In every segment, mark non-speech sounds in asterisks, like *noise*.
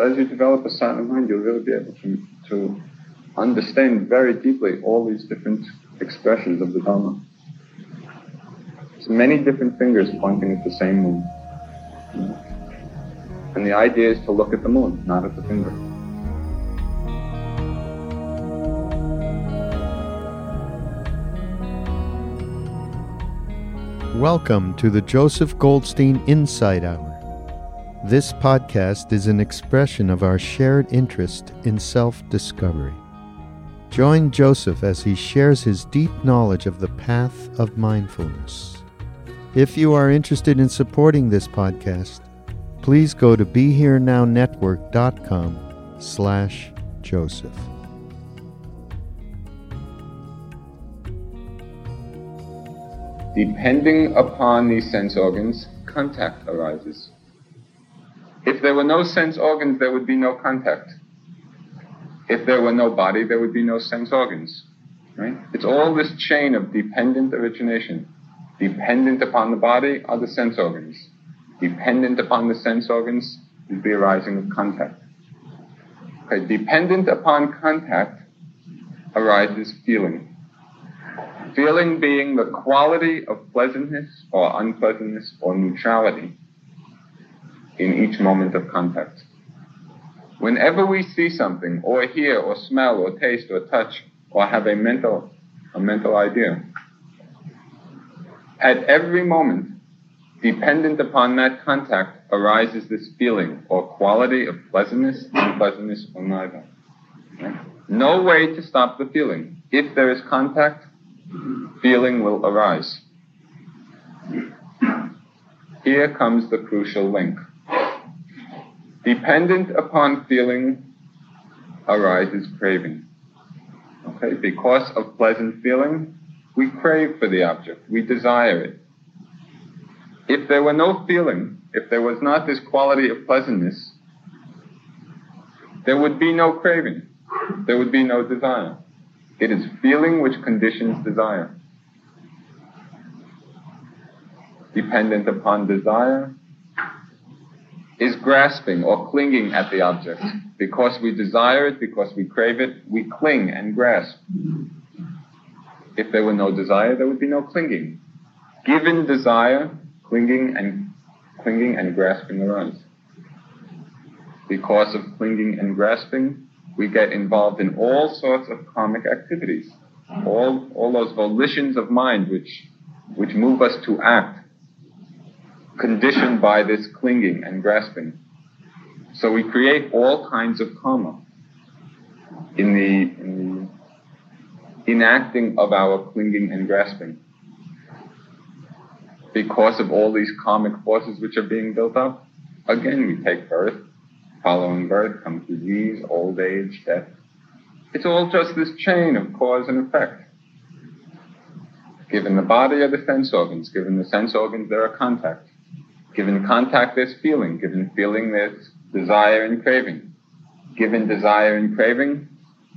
As you develop a silent mind, you'll really be able to, to understand very deeply all these different expressions of the Dharma. It's many different fingers pointing at the same moon. And the idea is to look at the moon, not at the finger. Welcome to the Joseph Goldstein Insight Hour. This podcast is an expression of our shared interest in self discovery. Join Joseph as he shares his deep knowledge of the path of mindfulness. If you are interested in supporting this podcast, please go to BeHereNowNetwork.com slash Joseph. Depending upon these sense organs, contact arises. If there were no sense organs, there would be no contact. If there were no body, there would be no sense organs. Right? It's all this chain of dependent origination. Dependent upon the body are the sense organs. Dependent upon the sense organs is the arising of contact. Okay, dependent upon contact arises feeling. Feeling being the quality of pleasantness or unpleasantness or neutrality in each moment of contact. Whenever we see something, or hear, or smell, or taste, or touch, or have a mental, a mental idea, at every moment, dependent upon that contact, arises this feeling or quality of pleasantness, unpleasantness, or neither. No way to stop the feeling. If there is contact, feeling will arise. Here comes the crucial link. Dependent upon feeling arises craving. Okay, because of pleasant feeling, we crave for the object, we desire it. If there were no feeling, if there was not this quality of pleasantness, there would be no craving, there would be no desire. It is feeling which conditions desire. Dependent upon desire is grasping or clinging at the object. Because we desire it, because we crave it, we cling and grasp. If there were no desire, there would be no clinging. Given desire, clinging and clinging and grasping arise. Because of clinging and grasping, we get involved in all sorts of karmic activities, all, all those volitions of mind which, which move us to act, conditioned by this clinging and grasping. So we create all kinds of karma in the, in the enacting of our clinging and grasping. Because of all these karmic forces which are being built up, again we take birth, Following birth comes disease, old age, death. It's all just this chain of cause and effect. Given the body are the sense organs. Given the sense organs, there are contact. Given contact, there's feeling. Given feeling, there's desire and craving. Given desire and craving,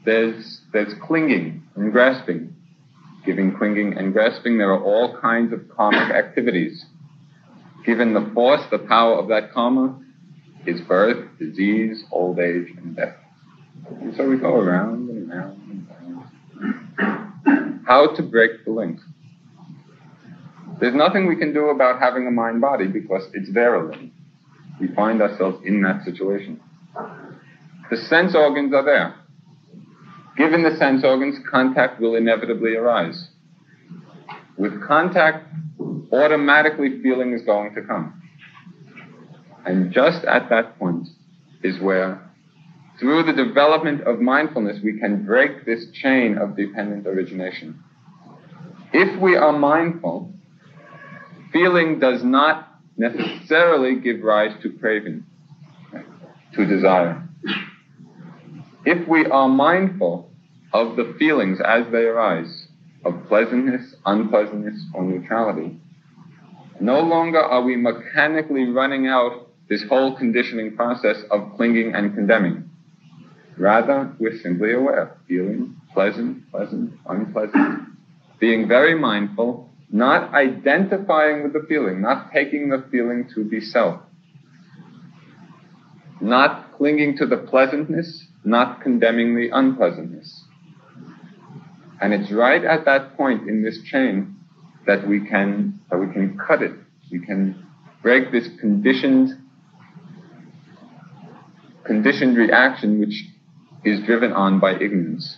there's, there's clinging and grasping. Given clinging and grasping, there are all kinds of karmic activities. Given the force, the power of that karma, is birth, disease, old age, and death. And so we go around and around and around. How to break the link? There's nothing we can do about having a mind body because it's there already. We find ourselves in that situation. The sense organs are there. Given the sense organs, contact will inevitably arise. With contact, automatically feeling is going to come. And just at that point is where, through the development of mindfulness, we can break this chain of dependent origination. If we are mindful, feeling does not necessarily give rise to craving, to desire. If we are mindful of the feelings as they arise, of pleasantness, unpleasantness, or neutrality, no longer are we mechanically running out this whole conditioning process of clinging and condemning. Rather, we're simply aware, feeling pleasant, pleasant, unpleasant, being very mindful, not identifying with the feeling, not taking the feeling to be self. not clinging to the pleasantness, not condemning the unpleasantness. And it's right at that point in this chain that we can that we can cut it. We can break this conditioned conditioned reaction which is driven on by ignorance.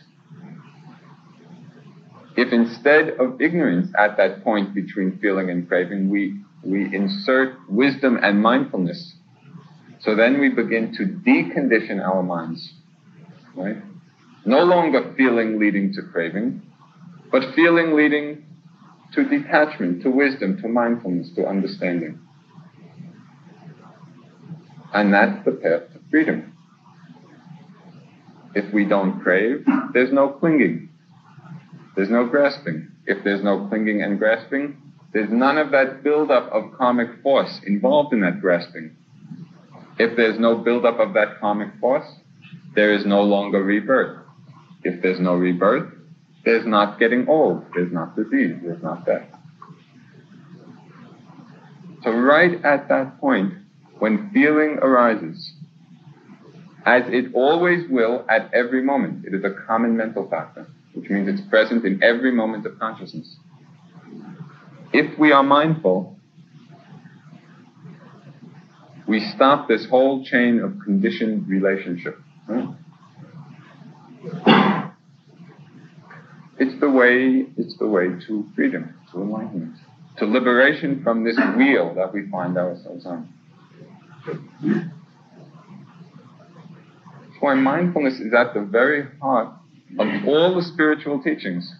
If instead of ignorance at that point between feeling and craving, we, we insert wisdom and mindfulness, so then we begin to decondition our minds, right? No longer feeling leading to craving, but feeling leading to detachment, to wisdom, to mindfulness, to understanding. And that's the path to freedom. If we don't crave, there's no clinging. There's no grasping. If there's no clinging and grasping, there's none of that buildup of karmic force involved in that grasping. If there's no buildup of that karmic force, there is no longer rebirth. If there's no rebirth, there's not getting old, there's not disease, there's not death. So, right at that point, when feeling arises, as it always will at every moment. It is a common mental factor, which means it's present in every moment of consciousness. If we are mindful, we stop this whole chain of conditioned relationship. Right? It's the way, it's the way to freedom, to enlightenment, to liberation from this wheel that we find ourselves on That's why mindfulness is at the very heart of all the spiritual teachings.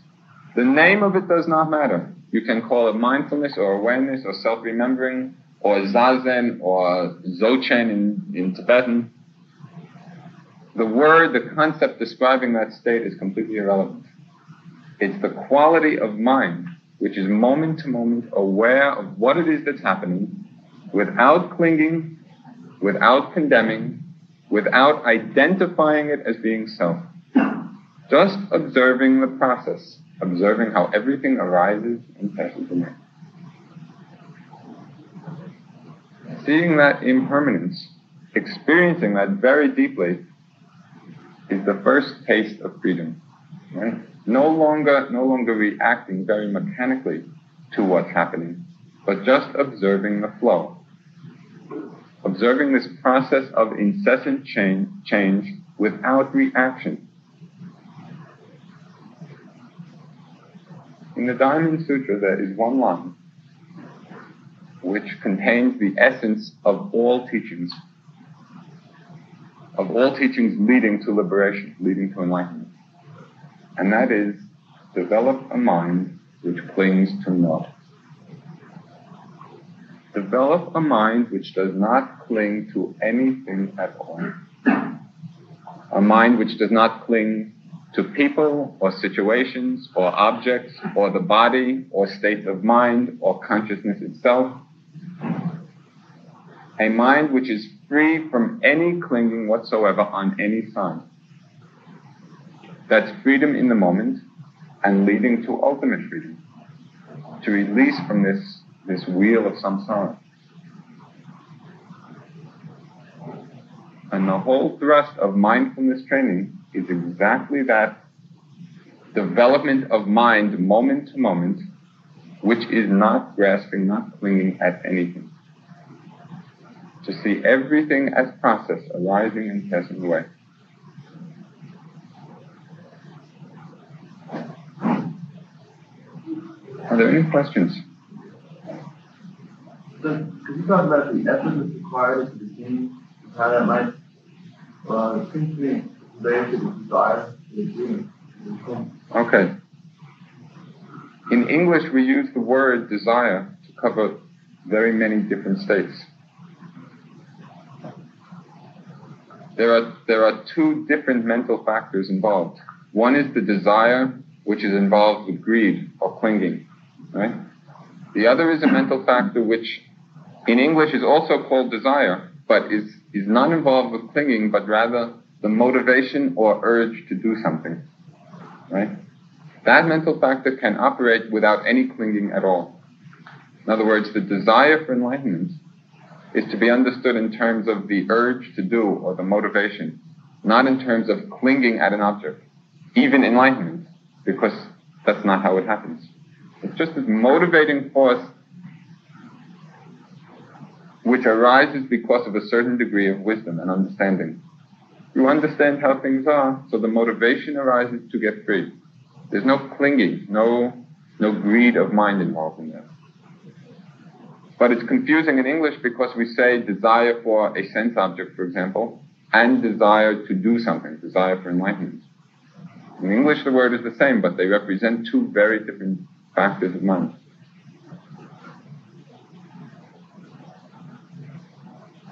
The name of it does not matter. You can call it mindfulness or awareness or self remembering or zazen or dzogchen in, in Tibetan. The word, the concept describing that state is completely irrelevant. It's the quality of mind which is moment to moment aware of what it is that's happening without clinging, without condemning, without identifying it as being self. Just observing the process, observing how everything arises and passes away. Seeing that impermanence, experiencing that very deeply, is the first taste of freedom. Right? No longer, no longer reacting very mechanically to what's happening, but just observing the flow observing this process of incessant change, change without reaction. In the Diamond Sutra, there is one line which contains the essence of all teachings, of all teachings leading to liberation, leading to enlightenment. And that is develop a mind which clings to naught. Develop a mind which does not cling to anything at all. A mind which does not cling to people or situations or objects or the body or states of mind or consciousness itself. A mind which is free from any clinging whatsoever on any side. That's freedom in the moment and leading to ultimate freedom. To release from this this wheel of samsara. And the whole thrust of mindfulness training is exactly that development of mind moment to moment, which is not grasping, not clinging at anything. To see everything as process arising and passing away. Are there any questions? So, could you talk about the effort that's required at the beginning, how that might uh, seem to desire Okay. In English, we use the word desire to cover very many different states. There are, there are two different mental factors involved. One is the desire, which is involved with greed or clinging, right? The other is a mental factor which in English is also called desire, but is, is not involved with clinging, but rather the motivation or urge to do something. Right? That mental factor can operate without any clinging at all. In other words, the desire for enlightenment is to be understood in terms of the urge to do or the motivation, not in terms of clinging at an object, even enlightenment, because that's not how it happens. It's just this motivating force which arises because of a certain degree of wisdom and understanding. You understand how things are, so the motivation arises to get free. There's no clinging, no, no greed of mind involved in that. But it's confusing in English because we say desire for a sense object, for example, and desire to do something, desire for enlightenment. In English, the word is the same, but they represent two very different factors of mind.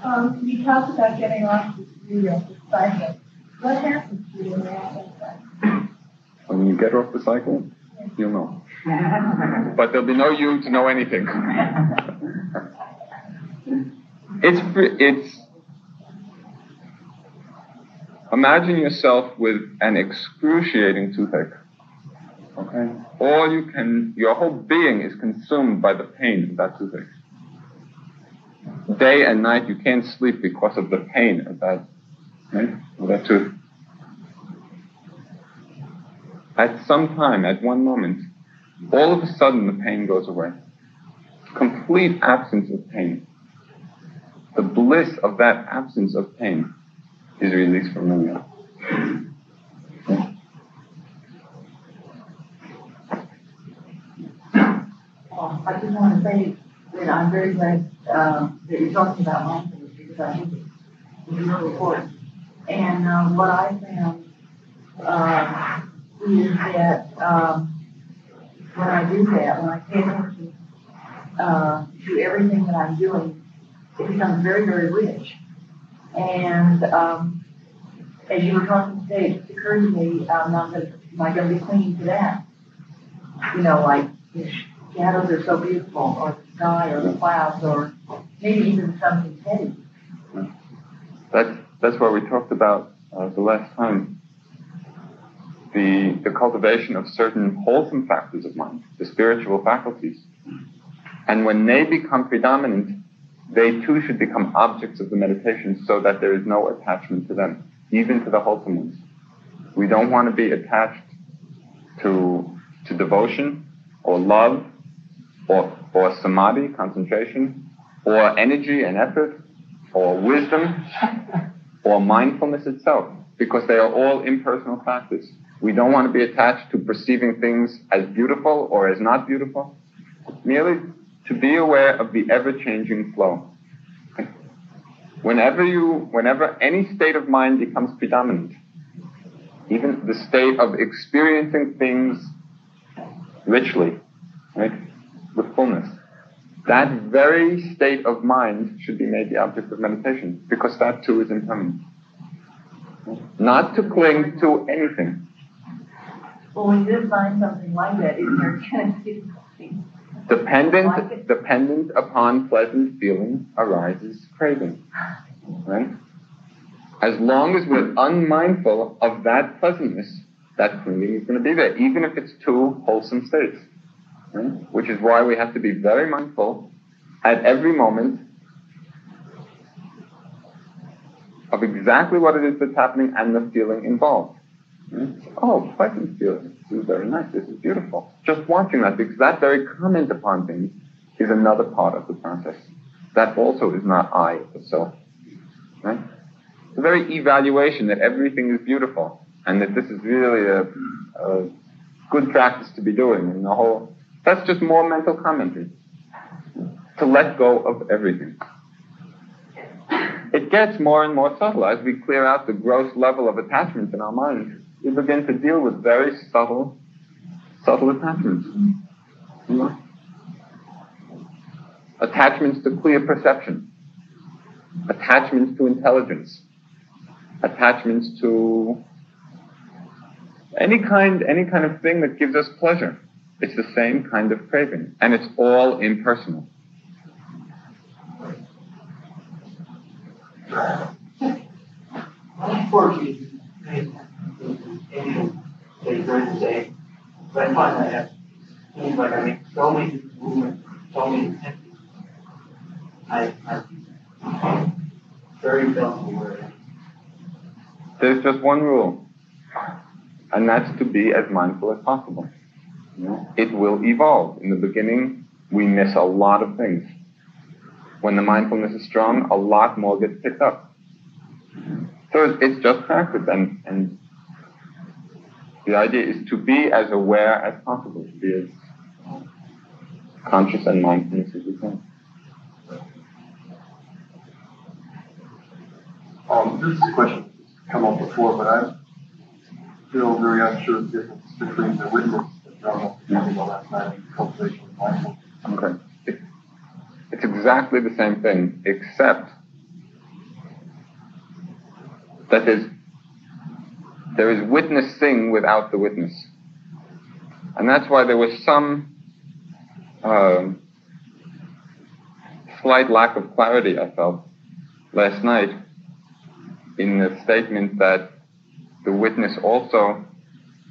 Um, you talked about getting off the cycle. What happens to you when you're off that cycle? When you get off the cycle, you'll know. *laughs* but there'll be no you to know anything. *laughs* it's it's imagine yourself with an excruciating toothache. Okay? All you can your whole being is consumed by the pain of that toothache. Day and night you can't sleep because of the pain of that, right? of that tooth. At some time, at one moment, all of a sudden the pain goes away. Complete absence of pain. The bliss of that absence of pain is released from the Well, I just want to say that I'm very glad uh, that you're talking about mindfulness because I think it's really important. And uh, what I found uh, is that um, when I do that, when I pay attention uh, to everything that I'm doing, it becomes very, very rich. And um, as you were talking today, it occurred to me, I'm not gonna, am I going to be clinging to that? You know, like the shadows are so beautiful, or the sky, or the clouds, or maybe even something petty. That's that's what we talked about uh, the last time the, the cultivation of certain wholesome factors of mind, the spiritual faculties. And when they become predominant, they too should become objects of the meditation so that there is no attachment to them, even to the wholesome ones. We don't want to be attached to, to devotion or love or, or samadhi, concentration, or energy and effort, or wisdom, or mindfulness itself, because they are all impersonal factors. We don't want to be attached to perceiving things as beautiful or as not beautiful. Merely to be aware of the ever-changing flow. Whenever you, whenever any state of mind becomes predominant, even the state of experiencing things richly, right, with fullness, that very state of mind should be made the object of meditation, because that too is impermanent. Not to cling to anything. Well, when you find something like that, is there tendency Dependent, Like dependent upon pleasant feeling arises craving. Right? As long as we're unmindful of that pleasantness, that clinging is going to be there, even if it's two wholesome states. Which is why we have to be very mindful at every moment of exactly what it is that's happening and the feeling involved. Hmm? Oh, pleasant feeling. This is very nice. This is beautiful. Just watching that, because that very comment upon things is another part of the process. That also is not I, the self. Right? The very evaluation that everything is beautiful and that this is really a, a good practice to be doing and the whole, that's just more mental commentary. To let go of everything. It gets more and more subtle as we clear out the gross level of attachments in our minds we begin to deal with very subtle, subtle attachments. Attachments to clear perception, attachments to intelligence, attachments to any kind, any kind of thing that gives us pleasure. It's the same kind of craving, and it's all impersonal. During the day, but I find that it seems like I make so many movements, so many attempts. I, I'm very. There's just one rule, and that's to be as mindful as possible. It will evolve. In the beginning, we miss a lot of things. When the mindfulness is strong, a lot more gets picked up. So it's just practice, and, and the idea is to be as aware as possible, to be as conscious and mindfulness as you can. Um, this is a question that's come up before, but I feel very unsure of the difference between the witness Okay. It, it's exactly the same thing, except that there's there is witnessing without the witness. And that's why there was some um, slight lack of clarity, I felt, last night in the statement that the witness also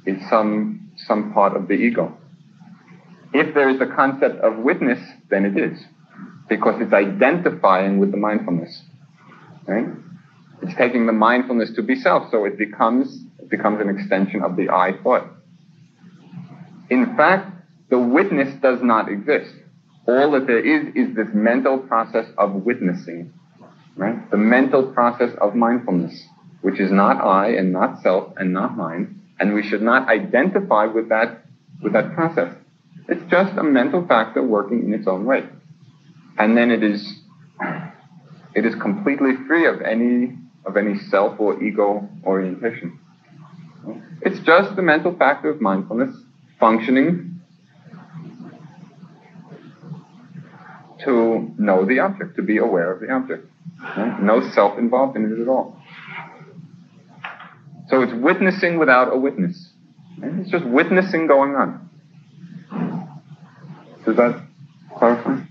is some, some part of the ego. If there is a concept of witness, then it is, because it's identifying with the mindfulness. Right? It's taking the mindfulness to be self, so it becomes it becomes an extension of the I thought. In fact, the witness does not exist. All that there is is this mental process of witnessing, right? The mental process of mindfulness, which is not I and not self and not mind, and we should not identify with that with that process. It's just a mental factor working in its own way. And then it is it is completely free of any of any self or ego orientation. It's just the mental factor of mindfulness functioning to know the object, to be aware of the object. No self involved in it at all. So it's witnessing without a witness. And It's just witnessing going on. Does that clarify?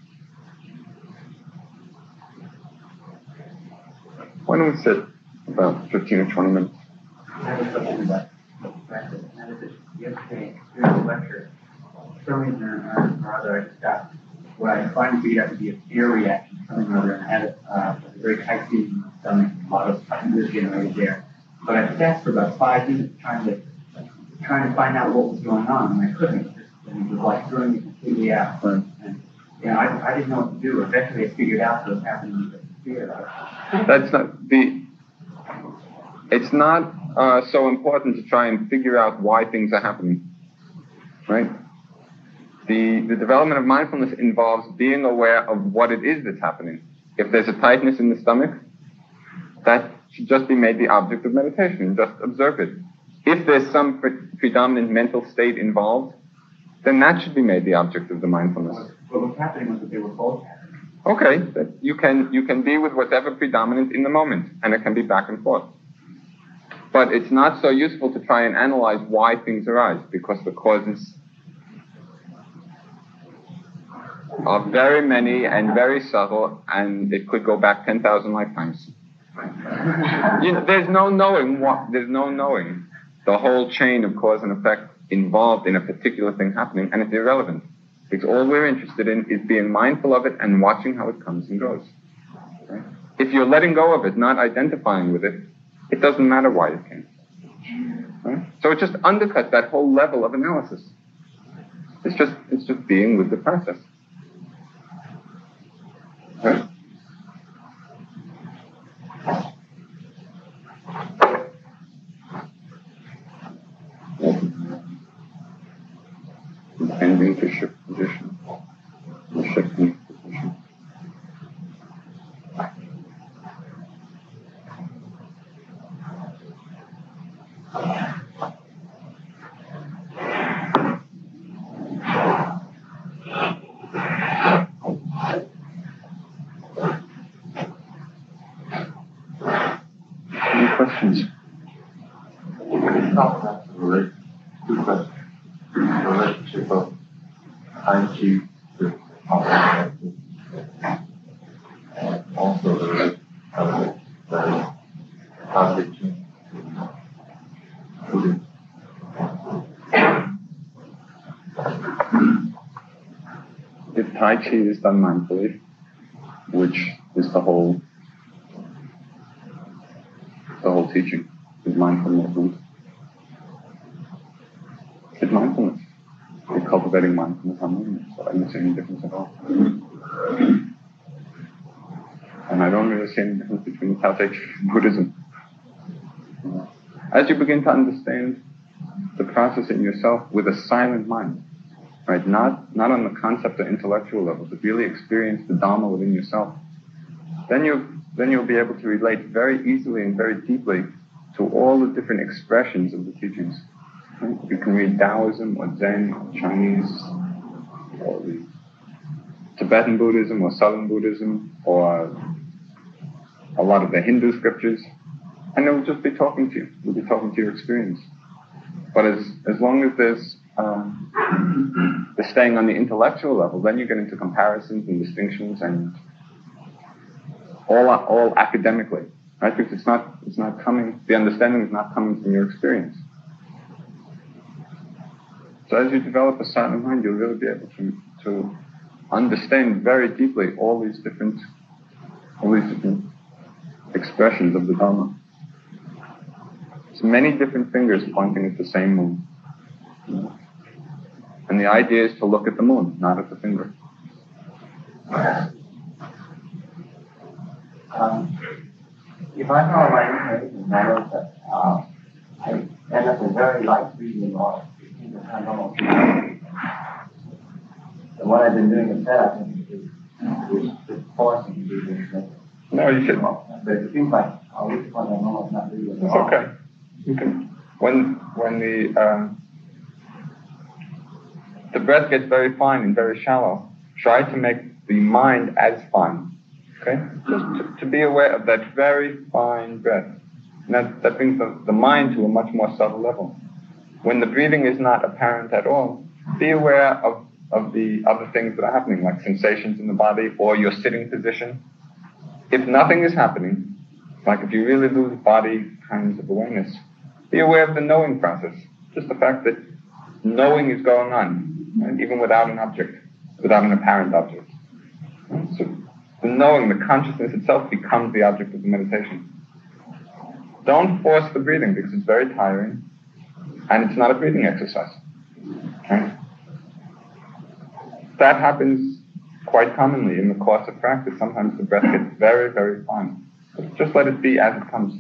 Why don't we sit about 15 or 20 minutes? I have a question about practice. And that is yesterday during the lecture, or, other, what I to be a fear reaction, something or other, and I had uh, a very feeling in my stomach, a lot of was generated there. But I sat for about five minutes trying to trying to find out what was going on, and I couldn't. And it was like throwing me completely out. Right. And you know, I, I didn't know what to do. Eventually, I figured out what was happening with the fear. That's not the. It's not uh, so important to try and figure out why things are happening, right? The the development of mindfulness involves being aware of what it is that's happening. If there's a tightness in the stomach, that should just be made the object of meditation. Just observe it. If there's some pre- predominant mental state involved, then that should be made the object of the mindfulness. What was happening was that they were both happening. Okay, that you can you can be with whatever predominant in the moment, and it can be back and forth. But it's not so useful to try and analyze why things arise because the causes are very many and very subtle, and it could go back ten thousand lifetimes. You know, there's no knowing what there's no knowing the whole chain of cause and effect involved in a particular thing happening, and it's irrelevant. It's all we're interested in is being mindful of it and watching how it comes and goes. Okay? If you're letting go of it, not identifying with it, it doesn't matter why it came. Right? So it just undercuts that whole level of analysis. It's just it's just being with the process. Right? Intending to shift position. Shifting position. Any questions? Compliments of relate, two questions. The relationship of Tai Chi with Alpha and also the relation of it, that is, how did you Buddhism? Chi is done mindfully, which is the whole the whole teaching, is mindful movement. It's mindfulness. You're cultivating mindfulness movement, so I don't see any difference at all. And I don't really see any difference between Tao Te and Buddhism. As you begin to understand the process in yourself with a silent mind, right? Not, not on the concept or intellectual level, but really experience the Dharma within yourself. Then you then you'll be able to relate very easily and very deeply to all the different expressions of the teachings. You can read Taoism or Zen or Chinese or the Tibetan Buddhism or Southern Buddhism or a lot of the Hindu scriptures, and it will just be talking to you. It will be talking to your experience. But as, as long as there's um, *clears throat* the staying on the intellectual level, then you get into comparisons and distinctions and all all academically, right? Because it's not it's not coming. The understanding is not coming from your experience. So as you develop a silent mind, you'll really be able to to understand very deeply all these different all these different expressions of the Dharma. It's many different fingers pointing at the same moon. And the idea is to look at the moon, not at the finger. Um, if I follow my information, I know that uh, I end up with very light breathing or 15% almost. And what I've been doing instead, I think, is, is forcing breathing. No, you should. But it seems like uh, which one know is not breathing at It's okay. You can. When when the um, the breath gets very fine and very shallow, try to make the mind as fine. Okay, just to, to be aware of that very fine breath. And that, that brings the, the mind to a much more subtle level. When the breathing is not apparent at all, be aware of, of the other things that are happening, like sensations in the body or your sitting position. If nothing is happening, like if you really lose body kinds of awareness, be aware of the knowing process. Just the fact that knowing is going on, right? even without an object, without an apparent object. So the knowing, the consciousness itself becomes the object of the meditation. Don't force the breathing because it's very tiring and it's not a breathing exercise. That happens quite commonly in the course of practice. Sometimes the breath gets very, very fine. Just let it be as it comes.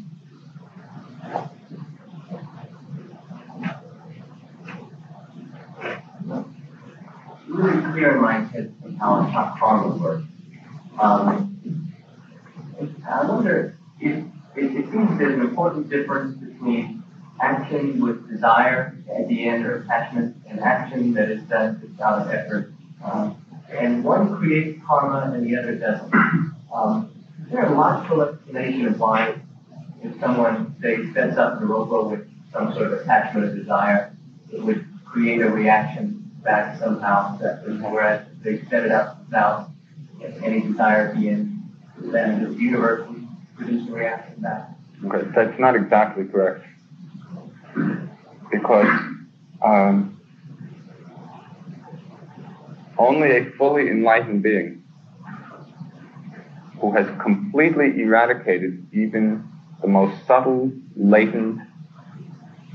Really clear in my head on how, how karma works. Um, I wonder if it, it seems there's an important difference between action with desire at the end or attachment and action that is done without effort. Um, and one creates karma and the other doesn't. Um, is there a logical explanation of why if someone, say, sets up the robo with some sort of attachment or desire, it would create a reaction back somehow, that, whereas if they set it up without any desire being, then the universe would produce a reaction back. Okay, that's not exactly correct. Because um, only a fully enlightened being who has completely eradicated even the most subtle, latent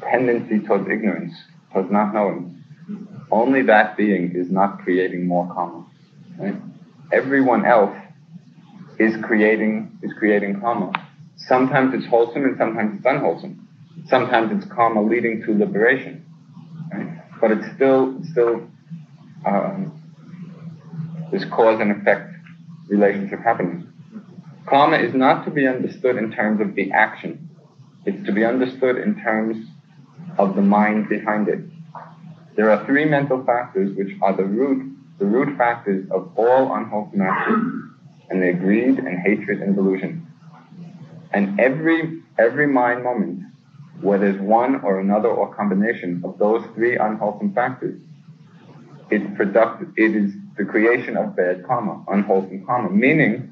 tendency towards ignorance, towards not knowing, only that being is not creating more karma. Right? Everyone else is creating is creating karma. Sometimes it's wholesome and sometimes it's unwholesome. Sometimes it's karma leading to liberation, right? but it's still still um, this cause and effect relationship happening. Karma is not to be understood in terms of the action. It's to be understood in terms of the mind behind it. There are three mental factors which are the root, the root factors of all unwholesome actions, and they're greed and hatred and delusion. And every every mind moment where there's one or another or combination of those three unwholesome factors, it's productive. It is the creation of bad karma, unwholesome karma, meaning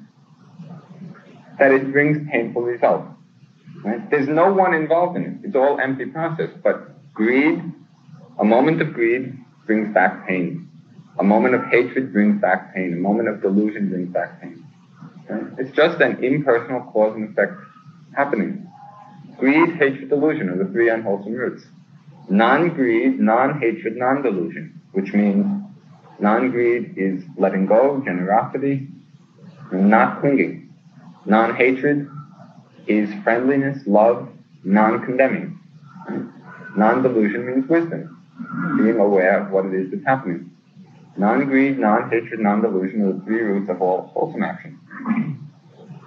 that it brings painful results. Right? There's no one involved in it. It's all empty process. But greed, a moment of greed brings back pain. A moment of hatred brings back pain. A moment of delusion brings back pain. Right? It's just an impersonal cause and effect happening. Greed, hatred, delusion are the three unwholesome roots. Non-greed, non-hatred, non-delusion, which means non-greed is letting go, generosity, not clinging. Non-hatred is friendliness, love, non-condemning. Non-delusion means wisdom, being aware of what it is that's happening. Non-greed, non-hatred, non-delusion are the three roots of all wholesome action.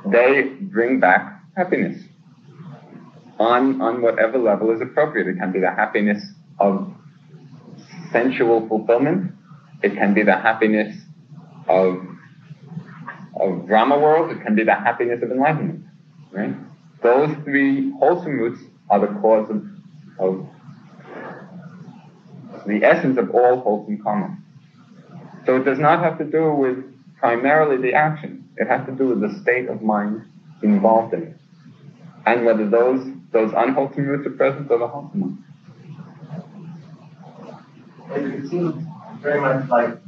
They bring back happiness on, on whatever level is appropriate. It can be the happiness of sensual fulfillment. It can be the happiness of, of Brahma world. It can be the happiness of enlightenment. Right? Those three wholesome roots are the cause of, of the essence of all wholesome karma. So it does not have to do with primarily the action. It has to do with the state of mind involved in it. And whether those those unwholesome roots are present or the wholesome ones. It seems very much like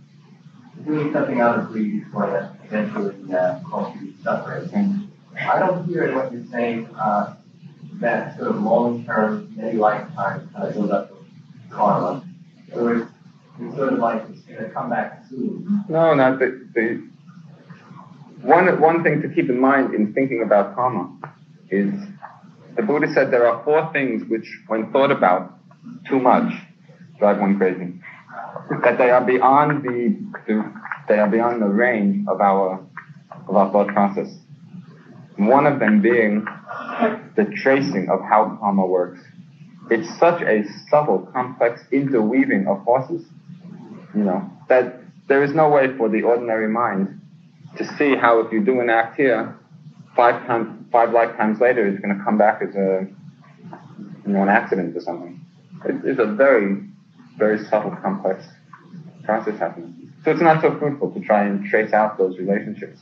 doing something out of greed is going to eventually uh, cause you to suffer. I don't hear in what you're saying uh, that sort of long-term, many lifetimes kind of build up karma. So it's, sort of like it's going to come back soon. No, not the, the one one thing to keep in mind in thinking about karma is the Buddha said there are four things which, when thought about too much, drive one crazy. That they are beyond the, the they are beyond the range of our of our thought process. One of them being the tracing of how karma works. It's such a subtle, complex interweaving of forces, you know, that there is no way for the ordinary mind to see how if you do an act here, five times, five lifetimes later, it's going to come back as a, you know, an accident or something. It, it's a very, very subtle, complex process happening. So it's not so fruitful to try and trace out those relationships.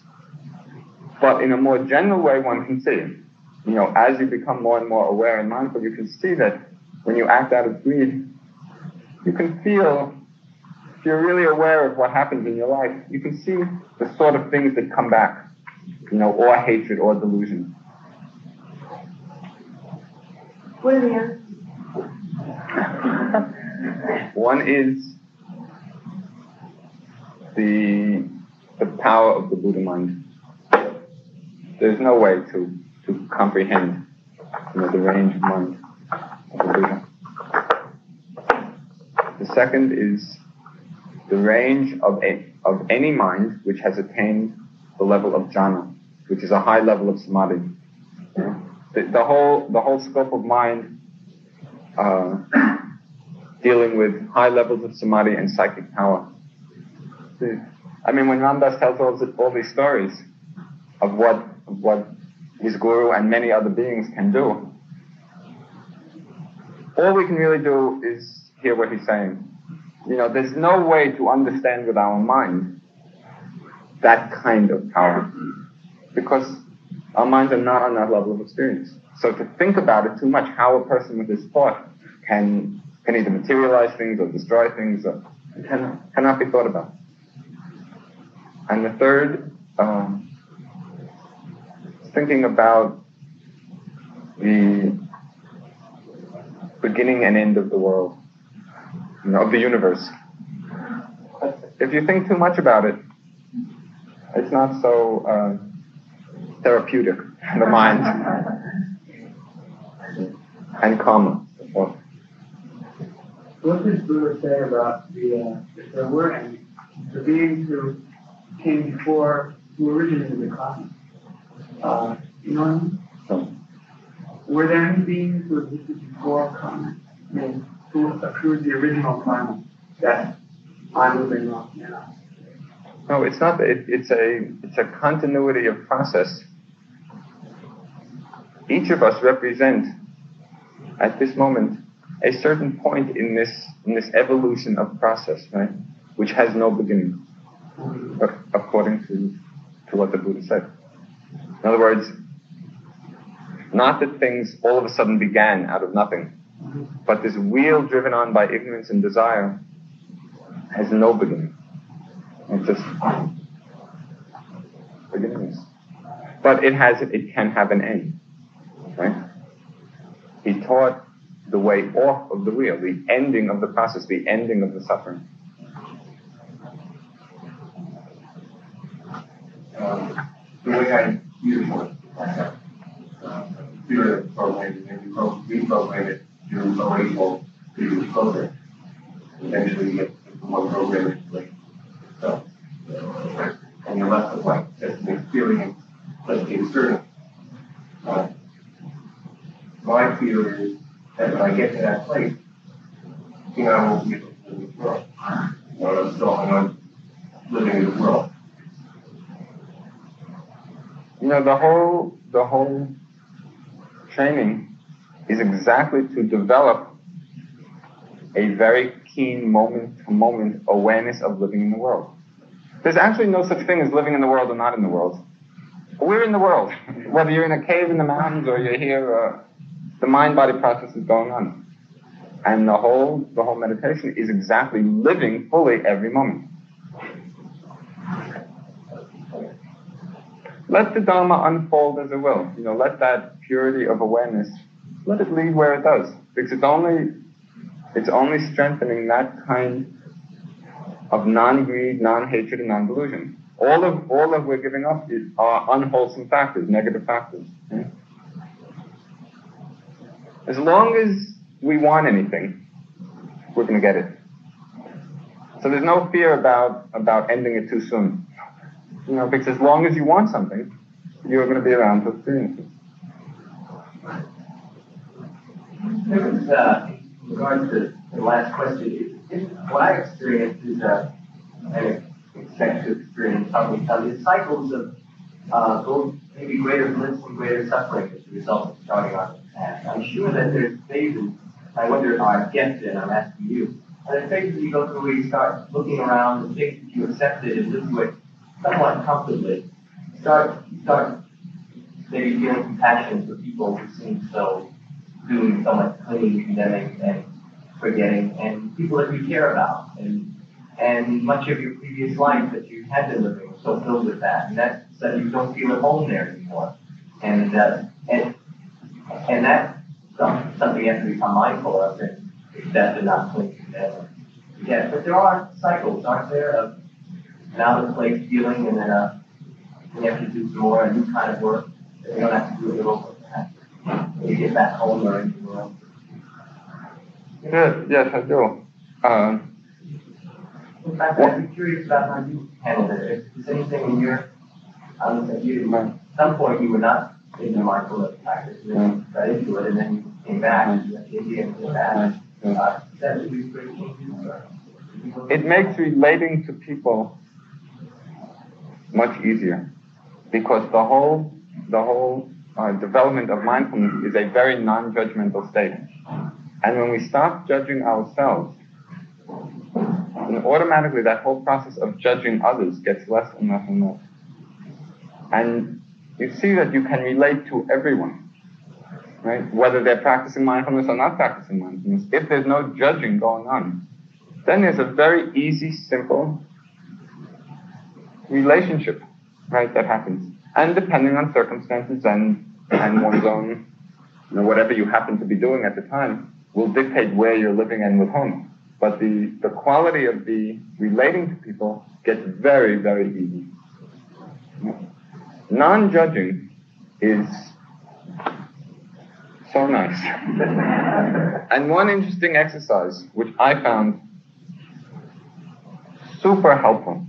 But in a more general way, one can see, you know, as you become more and more aware and mindful, you can see that when you act out of greed, you can feel, if you're really aware of what happens in your life, you can see the sort of things that come back, you know, or hatred or delusion. What are the answers? One is the the power of the Buddha mind. There's no way to, to comprehend you know, the range of mind The second is the range of, a, of any mind which has attained the level of jhana, which is a high level of samadhi. The, the whole the whole scope of mind uh, dealing with high levels of samadhi and psychic power. I mean, when Ram Dass tells all, all these stories of what of what his guru and many other beings can do, all we can really do is hear what he's saying. You know, there's no way to understand with our mind that kind of power because our minds are not on that level of experience. So to think about it too much, how a person with his thought can can either materialize things or destroy things, or cannot, cannot be thought about. And the third, um, thinking about the beginning and end of the world, you know, of the universe. If you think too much about it, it's not so uh, therapeutic for the mind *laughs* and calm. What does Buddha say about the, uh, there were the beings who came before, who originated the cosmos? Uh, you know what I mean? Were there any beings who existed before? I mean, who accrued the original karma that I'm living off now? no, it's not. It, it's a it's a continuity of process. Each of us represent, at this moment, a certain point in this in this evolution of process, right, which has no beginning, according to to what the Buddha said. In other words, not that things all of a sudden began out of nothing, but this wheel driven on by ignorance and desire has no beginning. It's just beginningless. But it has it can have an end. Right? He taught the way off of the wheel, the ending of the process, the ending of the suffering. Um, the way I use it, like a computer program, and you pro- reprogram it to a to use program. Eventually, you get one program in place. So, and you're left with like just an experience, like the external. Uh, my fear is that when I get to that place, you know, I won't be able to live in world. You know, I'm still, I'm living in the world. You know, the whole the whole training is exactly to develop a very keen moment to moment awareness of living in the world. There's actually no such thing as living in the world or not in the world. We're in the world. *laughs* Whether you're in a cave in the mountains or you're here, uh, the mind body process is going on. And the whole the whole meditation is exactly living fully every moment. Let the Dharma unfold as it will. You know, let that purity of awareness, let it lead where it does. Because it's only it's only strengthening that kind of non-greed, non-hatred, and non-delusion. All of all of we're giving up is, are unwholesome factors, negative factors. yeah? As long as we want anything, we're going to get it. So there's no fear about about ending it too soon. You know, because as long as you want something, you're going to be around to experience it. Uh, in regards to the last question, it, it, what I experienced is, uh, I expect to experience probably some is cycles of, uh, both maybe greater bliss and greater suffering as a result of starting on the path. I'm sure that there's phases, I wonder if I guessed it, I'm asking you, are there phases you go through where you start looking around and things that you accepted and live with somewhat comfortably, start, start. Maybe feeling compassion for people who seem so doing so much condemning, and forgetting, and people that you care about, and and much of your previous life that you had been living was so filled with that, and that so you don't feel at home there anymore, and uh, and and that's something you have to become mindful of and accept and not cling to. Yeah, but there are cycles, aren't there, of an out of place feeling, and then uh, you have to do some more a new kind of work that you don't have to do it over. When you get back home or the world. Yes, yes, I do. Um, In fact, I'd be curious about how you handled it. If there's anything in your, um, that you, at some point you were not in the mindfulness practice, and then you got into it, and then you came back, and you went to India and came back. Uh, that would be great changes, it makes relating to people much easier. Because the whole the whole uh, development of mindfulness is a very non-judgmental state. And when we stop judging ourselves then automatically that whole process of judging others gets less and less and less. And you see that you can relate to everyone right? Whether they're practicing mindfulness or not practicing mindfulness. If there's no judging going on then there's a very easy, simple relationship, right, that happens. And depending on circumstances and, and one's own, you know, whatever you happen to be doing at the time, will dictate where you're living and with whom. But the, the quality of the relating to people gets very, very easy. Non-judging is so nice. *laughs* and one interesting exercise, which I found super helpful,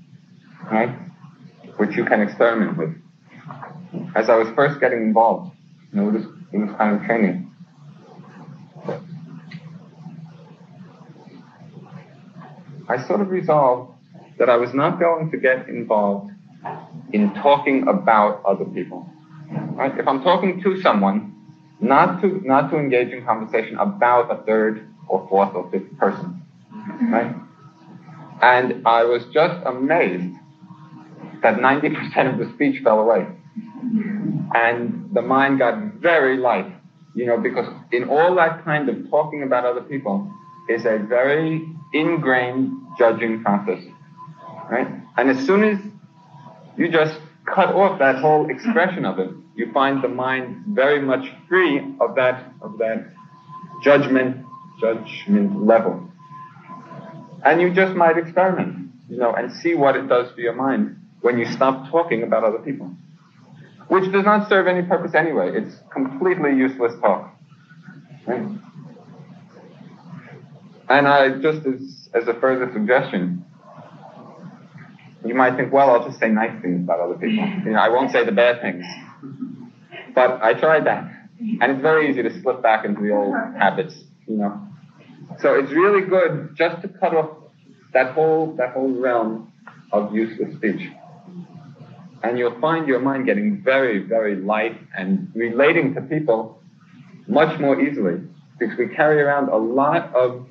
right? Which you can experiment with. As I was first getting involved, you know, in this kind of training. I sort of resolved that I was not going to get involved in talking about other people. Right? If I'm talking to someone, not to not to engage in conversation about a third or fourth or fifth person. Mm-hmm. Right? And I was just amazed that 90% of the speech fell away. And the mind got very light, you know, because in all that kind of talking about other people is a very ingrained judging process, right? And as soon as you just cut off that whole expression of it, you find the mind very much free of that, of that judgment, judgment level. And you just might experiment, you know, and see what it does for your mind when you stop talking about other people. Which does not serve any purpose anyway. It's completely useless talk. Right? And I just as, as a further suggestion, you might think, well, I'll just say nice things about other people. *laughs* You know, I won't say the bad things. But I tried that. And it's very easy to slip back into the old *laughs* habits, you know. So it's really good just to cut off that whole that whole realm of useless speech. And you'll find your mind getting very, very light and relating to people much more easily. Because we carry around a lot of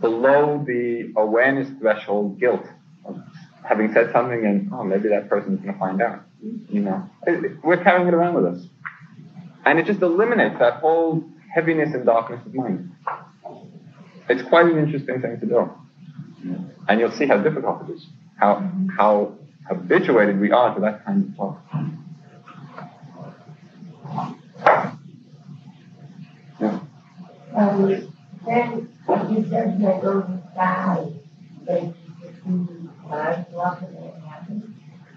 below the awareness threshold guilt of having said something and, oh, maybe that person's going to find out. You know, we're carrying it around with us. And it just eliminates that whole heaviness and darkness of mind. It's quite an interesting thing to do. And you'll see how difficult it is, how, how habituated we are to that kind of talk. Yeah. Um, then you said that those guys, they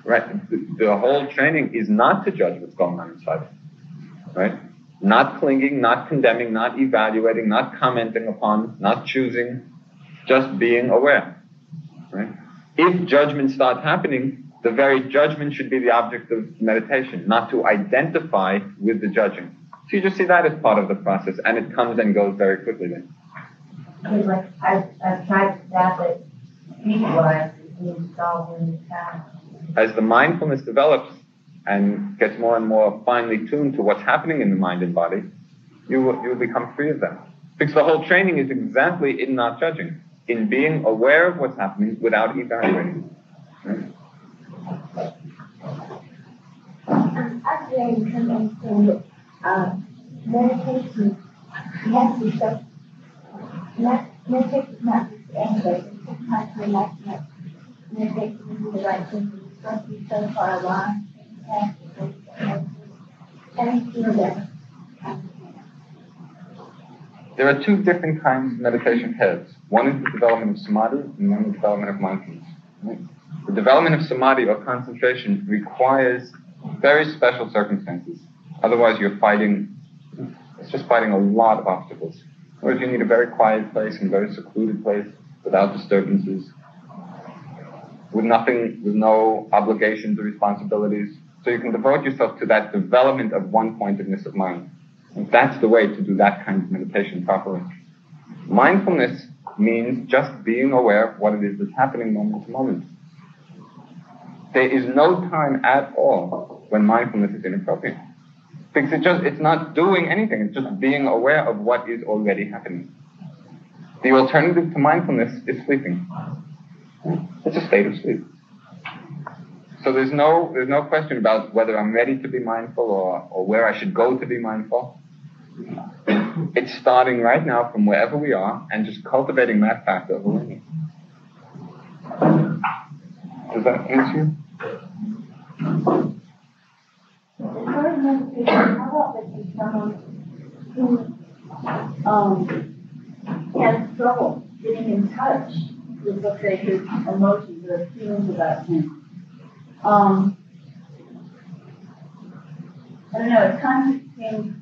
Right. The, the whole training is not to judge what's going on inside. Right? Not clinging, not condemning, not evaluating, not commenting upon, not choosing, just being aware. Right? If judgments start happening, the very judgment should be the object of meditation, not to identify with the judging. So you just see that as part of the process, and it comes and goes very quickly then. Because like I've, I've tried it visualize as the mindfulness develops and gets more and more finely tuned to what's happening in the mind and body, you will, you will become free of them. Because the whole training is exactly in not judging, in being aware of what's happening without evaluating. Right? Um, actually, coming from uh, meditation, you have to show, meditation is not just anyway, do the so far along. There are two different kinds of meditation heads. One is the development of samadhi, and one is the development of mindfulness. The development of samadhi or concentration requires very special circumstances. Otherwise, you're fighting, it's just fighting a lot of obstacles. Whereas you need a very quiet place and very secluded place without disturbances, with nothing, with no obligations or responsibilities. So you can devote yourself to that development of one pointedness of mind. And that's the way to do that kind of meditation properly. Mindfulness means just being aware of what it is that's happening moment to moment. There is no time at all when mindfulness is inappropriate. Because it just, it's not doing anything, it's just being aware of what is already happening. The alternative to mindfulness is sleeping. It's a state of sleep. So there's no, there's no question about whether I'm ready to be mindful or, or where I should go to be mindful. It's starting right now from wherever we are and just cultivating that fact of awareness. Does that answer you? About someone who has trouble getting in touch with, his emotions or feelings about him? I don't know, it kind of seems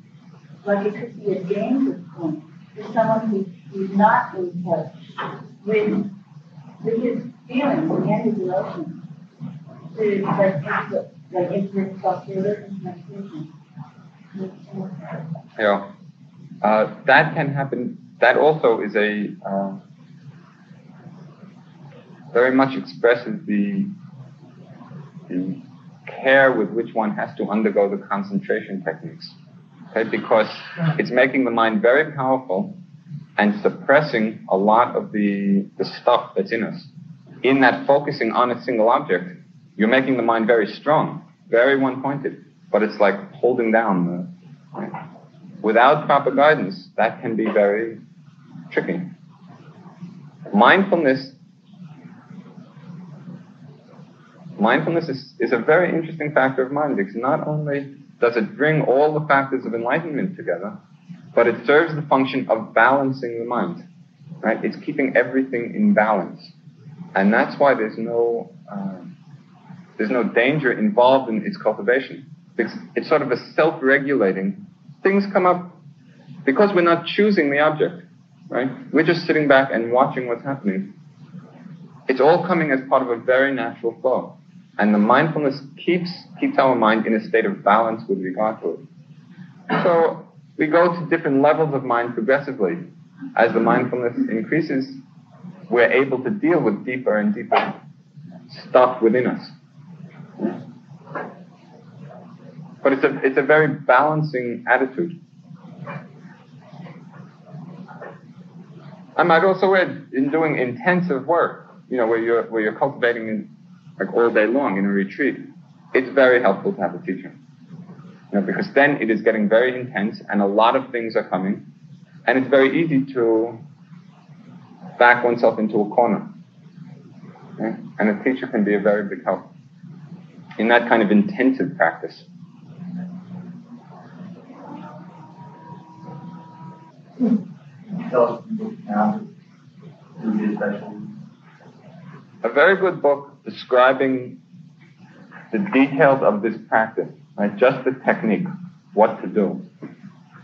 like it could be a dangerous point for someone who, who's not in touch with, with his feelings and his emotions Yeah. Uh, that can happen. That also is a uh, very much expresses the the care with which one has to undergo the concentration techniques. Okay, because it's making the mind very powerful and suppressing a lot of the, the stuff that's in us. In that focusing on a single object, you're making the mind very strong, very one pointed, but it's like holding down the. Right? Without proper guidance, that can be very tricky. Mindfulness mindfulness is, is a very interesting factor of mind because not only does it bring all the factors of enlightenment together, but it serves the function of balancing the mind. Right? It's keeping everything in balance, and that's why there's no uh, there's no danger involved in its cultivation. It's, it's sort of a self-regulating. Things come up because we're not choosing the object, right? We're just sitting back and watching what's happening. It's all coming as part of a very natural flow. And the mindfulness keeps, keeps our mind in a state of balance with regard to it. So we go to different levels of mind progressively. As the mindfulness increases, we're able to deal with deeper and deeper stuff within us. But it's a, it's a very balancing attitude. I might also add, in doing intensive work, you know, where you're, where you're cultivating in, like all day long in a retreat, it's very helpful to have a teacher. You know, because then it is getting very intense and a lot of things are coming, and it's very easy to back oneself into a corner. Okay? And a teacher can be a very big help in that kind of intensive practice. A very good book describing the details of this practice, right? Just the technique, what to do,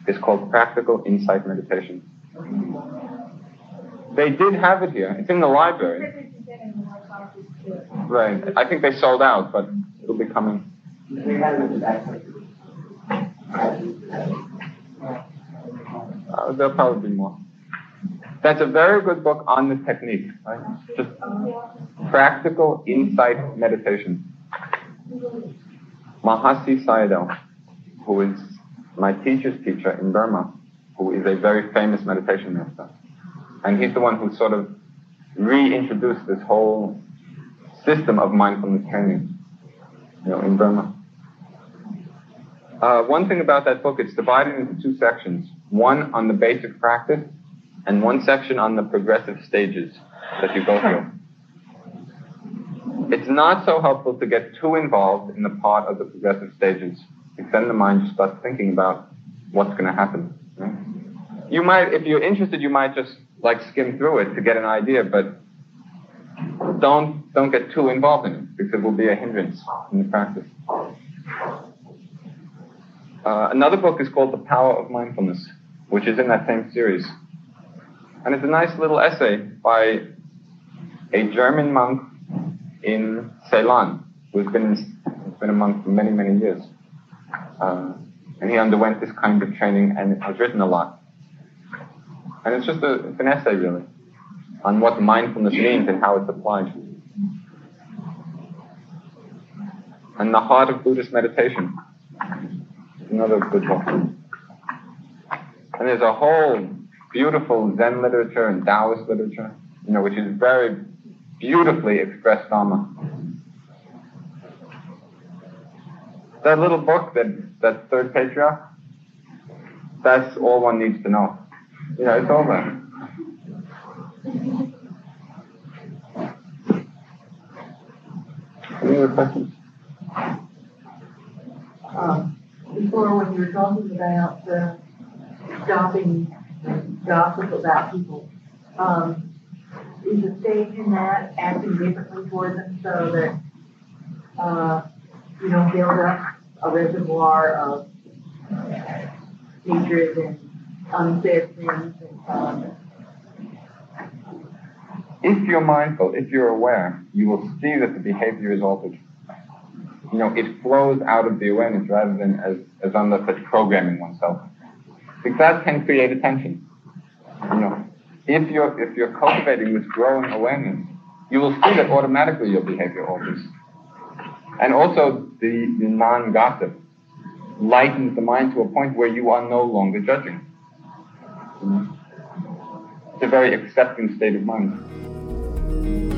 is called Practical Insight Meditation. They did have it here. It's in the library. Right. I think they sold out, but it'll be coming. Uh, there'll probably be more. That's a very good book on the technique, right? Just practical insight meditation. Mahasi Sayadaw, who is my teacher's teacher in Burma, who is a very famous meditation master. And he's the one who sort of reintroduced this whole system of mindfulness training, you know, in Burma. Uh, one thing about that book, it's divided into two sections. One on the basic practice, and one section on the progressive stages that you go through. It's not so helpful to get too involved in the part of the progressive stages, because then the mind just starts thinking about what's going to happen. Right? You might, if you're interested, you might just like skim through it to get an idea, but don't don't get too involved in it because it will be a hindrance in the practice. Uh, another book is called The Power of Mindfulness, which is in that same series. And it's a nice little essay by a German monk in Ceylon who's been, who's been a monk for many, many years. Uh, and he underwent this kind of training and has written a lot. And it's just a, it's an essay, really, on what mindfulness means and how it's applied. And the heart of Buddhist meditation another good book. And there's a whole beautiful Zen literature and Taoist literature, you know, which is very beautifully expressed Dharma. That little book, that, that third patriarch, that's all one needs to know. You know, it's all there. Any other questions? Um, before when you were talking about stopping gossip about people, um, is the stage in that acting differently toward them so that uh, you don't build up a reservoir of hatred and unsaid things and um, if you're mindful, if you're aware, you will see that the behavior is altered you know, it flows out of the awareness rather than as, as such programming oneself. Because that can create a tension. You know, if you're, if you're cultivating this growing awareness, you will see that automatically your behavior alters. And also the, the non-gossip lightens the mind to a point where you are no longer judging. It's a very accepting state of mind thank you.